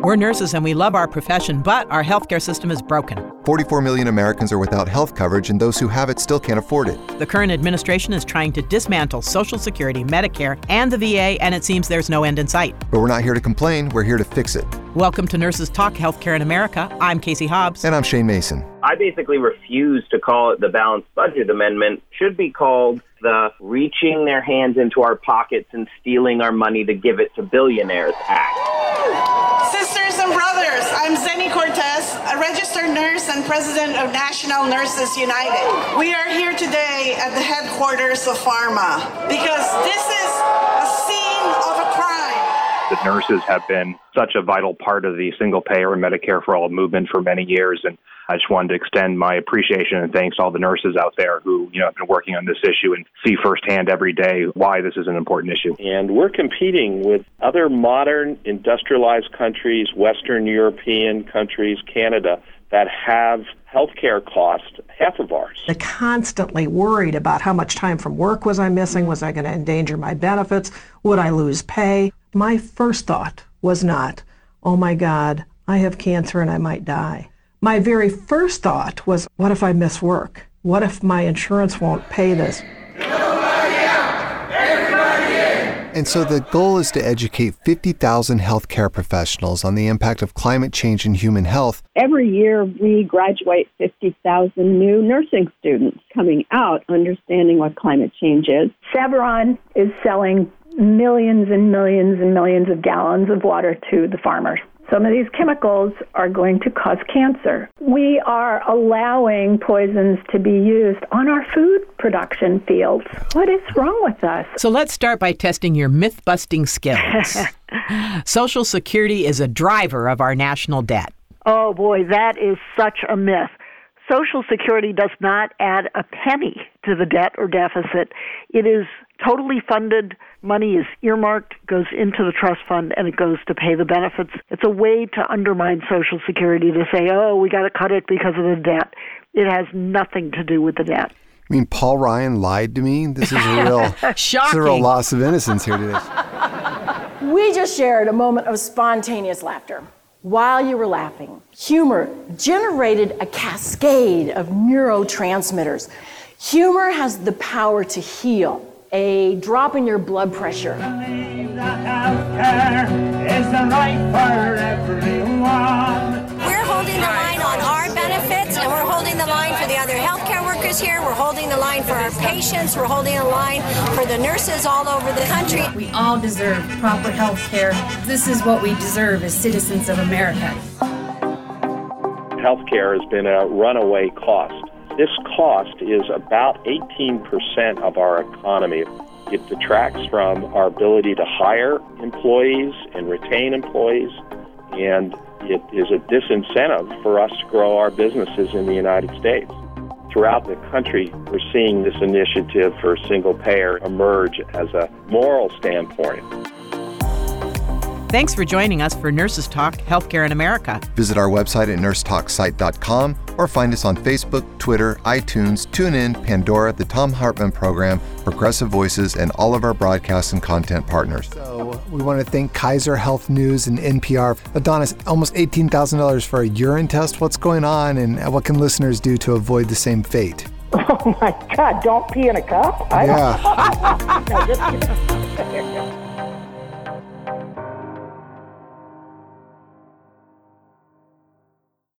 We're nurses and we love our profession, but our healthcare system is broken. 44 million Americans are without health coverage, and those who have it still can't afford it. The current administration is trying to dismantle Social Security, Medicare, and the VA, and it seems there's no end in sight. But we're not here to complain, we're here to fix it. Welcome to Nurses Talk Healthcare in America. I'm Casey Hobbs. And I'm Shane Mason. I basically refuse to call it the Balanced Budget Amendment. Should be called the Reaching Their Hands into Our Pockets and Stealing Our Money to Give It to Billionaires Act. Sisters and brothers, I'm Zenei Cortez, a registered and president of National Nurses United. We are here today at the headquarters of Pharma because this is a scene of a crime. The nurses have been such a vital part of the single payer and Medicare for all movement for many years. And I just wanted to extend my appreciation and thanks to all the nurses out there who, you know, have been working on this issue and see firsthand every day why this is an important issue. And we're competing with other modern industrialized countries, Western European countries, Canada, that have healthcare cost half of ours. They're constantly worried about how much time from work was I missing? Was I going to endanger my benefits? Would I lose pay? My first thought was not, oh my God, I have cancer and I might die. My very first thought was, what if I miss work? What if my insurance won't pay this? And so the goal is to educate 50,000 healthcare professionals on the impact of climate change in human health. Every year, we graduate 50,000 new nursing students coming out understanding what climate change is. Chevron is selling millions and millions and millions of gallons of water to the farmers. Some of these chemicals are going to cause cancer. We are allowing poisons to be used on our food production fields. What is wrong with us? So let's start by testing your myth busting skills. Social Security is a driver of our national debt. Oh boy, that is such a myth. Social Security does not add a penny to the debt or deficit. It is totally funded. Money is earmarked, goes into the trust fund, and it goes to pay the benefits. It's a way to undermine Social Security to say, oh, we got to cut it because of the debt. It has nothing to do with the debt. I mean, Paul Ryan lied to me. This is a real, Shocking. This is a real loss of innocence here today. We just shared a moment of spontaneous laughter. While you were laughing, humor generated a cascade of neurotransmitters. Humor has the power to heal. A drop in your blood pressure. We're healthcare here. We're holding the line for our patients. We're holding the line for the nurses all over the country. We all deserve proper health care. This is what we deserve as citizens of America. Healthcare has been a runaway cost. This cost is about 18% of our economy. It detracts from our ability to hire employees and retain employees, and it is a disincentive for us to grow our businesses in the United States. Throughout the country, we're seeing this initiative for single payer emerge as a moral standpoint. Thanks for joining us for Nurses Talk Healthcare in America. Visit our website at nursetalksite.com or find us on Facebook, Twitter, iTunes, TuneIn, Pandora, the Thom Hartmann Program, Progressive Voices, and all of our broadcast and content partners. We want to thank Kaiser Health News and NPR. Adonis, almost $18,000 for a urine test. What's going on and what can listeners do to avoid the same fate? Oh my God, don't pee in a cup? I yeah. don't. no, just